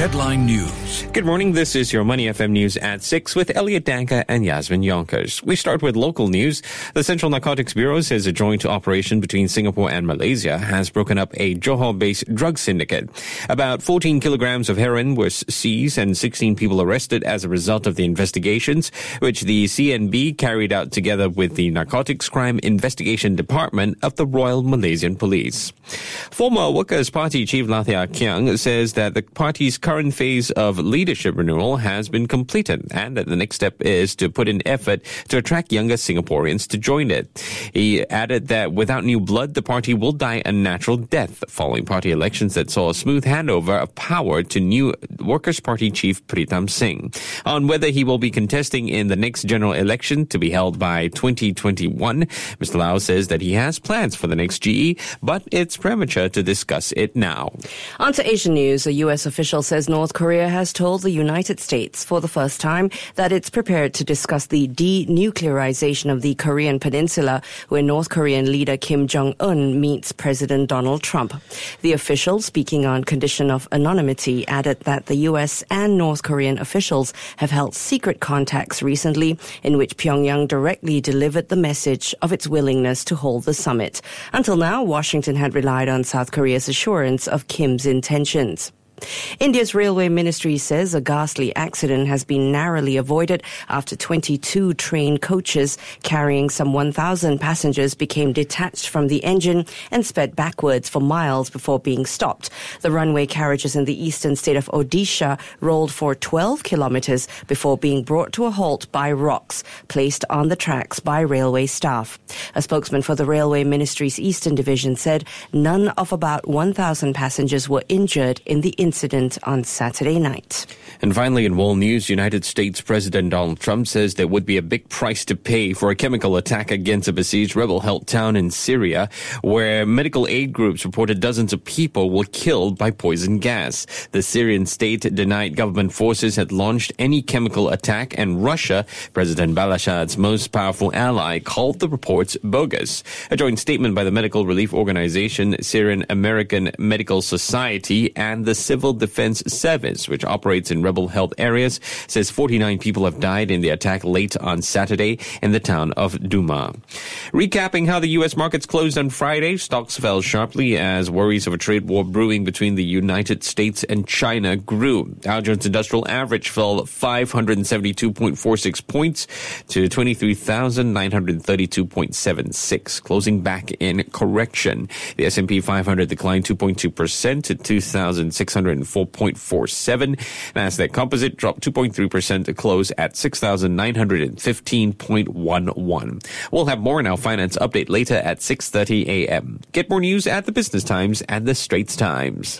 Headline News. Good morning. This is your Money FM news at 6 with Elliot Danka and Yasmin Yonkers. We start with local news. The Central Narcotics Bureau says a joint operation between Singapore and Malaysia has broken up a Johor-based drug syndicate. About 14 kilograms of heroin was seized and 16 people arrested as a result of the investigations, which the CNB carried out together with the Narcotics Crime Investigation Department of the Royal Malaysian Police. Former Workers' Party Chief Low Thia Khiang says that the party's current phase of leadership renewal has been completed and that the next step is to put in effort to attract younger Singaporeans to join it. He added that without new blood, the party will die a natural death following party elections that saw a smooth handover of power to new Workers' Party Chief Pritam Singh. On whether he will be contesting in the next general election to be held by 2021, Mr. Low says that he has plans for the next GE, but it's premature to discuss it now. On to Asian news. A U.S. official says North Korea has told the United States for the first time that it's prepared to discuss the denuclearization of the Korean peninsula when North Korean leader Kim Jong un meets President Donald Trump. The official, speaking on condition of anonymity, added that the U.S. and North Korean officials have held secret contacts recently in which Pyongyang directly delivered the message of its willingness to hold the summit. Until now, Washington had relied on South Korea's assurance of Kim's intentions. India's railway ministry says a ghastly accident has been narrowly avoided after 22 train coaches carrying some 1,000 passengers became detached from the engine and sped backwards for miles before being stopped. The runway carriages in the eastern state of Odisha rolled for 12 kilometers before being brought to a halt by rocks placed on the tracks by railway staff. A spokesman for the railway ministry's eastern division said none of about 1,000 passengers were injured in the incident incident on Saturday night. And finally, in world news, United States President Donald Trump says there would be a big price to pay for a chemical attack against a besieged rebel-held town in Syria, where medical aid groups reported dozens of people were killed by poison gas. The Syrian state denied government forces had launched any chemical attack, and Russia, President Bashar's most powerful ally, called the reports bogus. A joint statement by the medical relief organization Syrian American Medical Society and the Civil Civil Defense Service, which operates in rebel held areas, says 49 people have died in the attack late on Saturday in the town of Douma. Recapping how the U.S. markets closed on Friday, stocks fell sharply as worries of a trade war brewing between the United States and China grew. Dow Jones Industrial Average fell 572.46 points to 23,932.76, closing back in correction. The S&P 500 declined 2.2% to 2,600 104.47. Nasdaq Composite dropped 2.3% to close at 6,915.11. We'll have more in our finance update later at 6:30 a.m. Get more news at the Business Times and the Straits Times.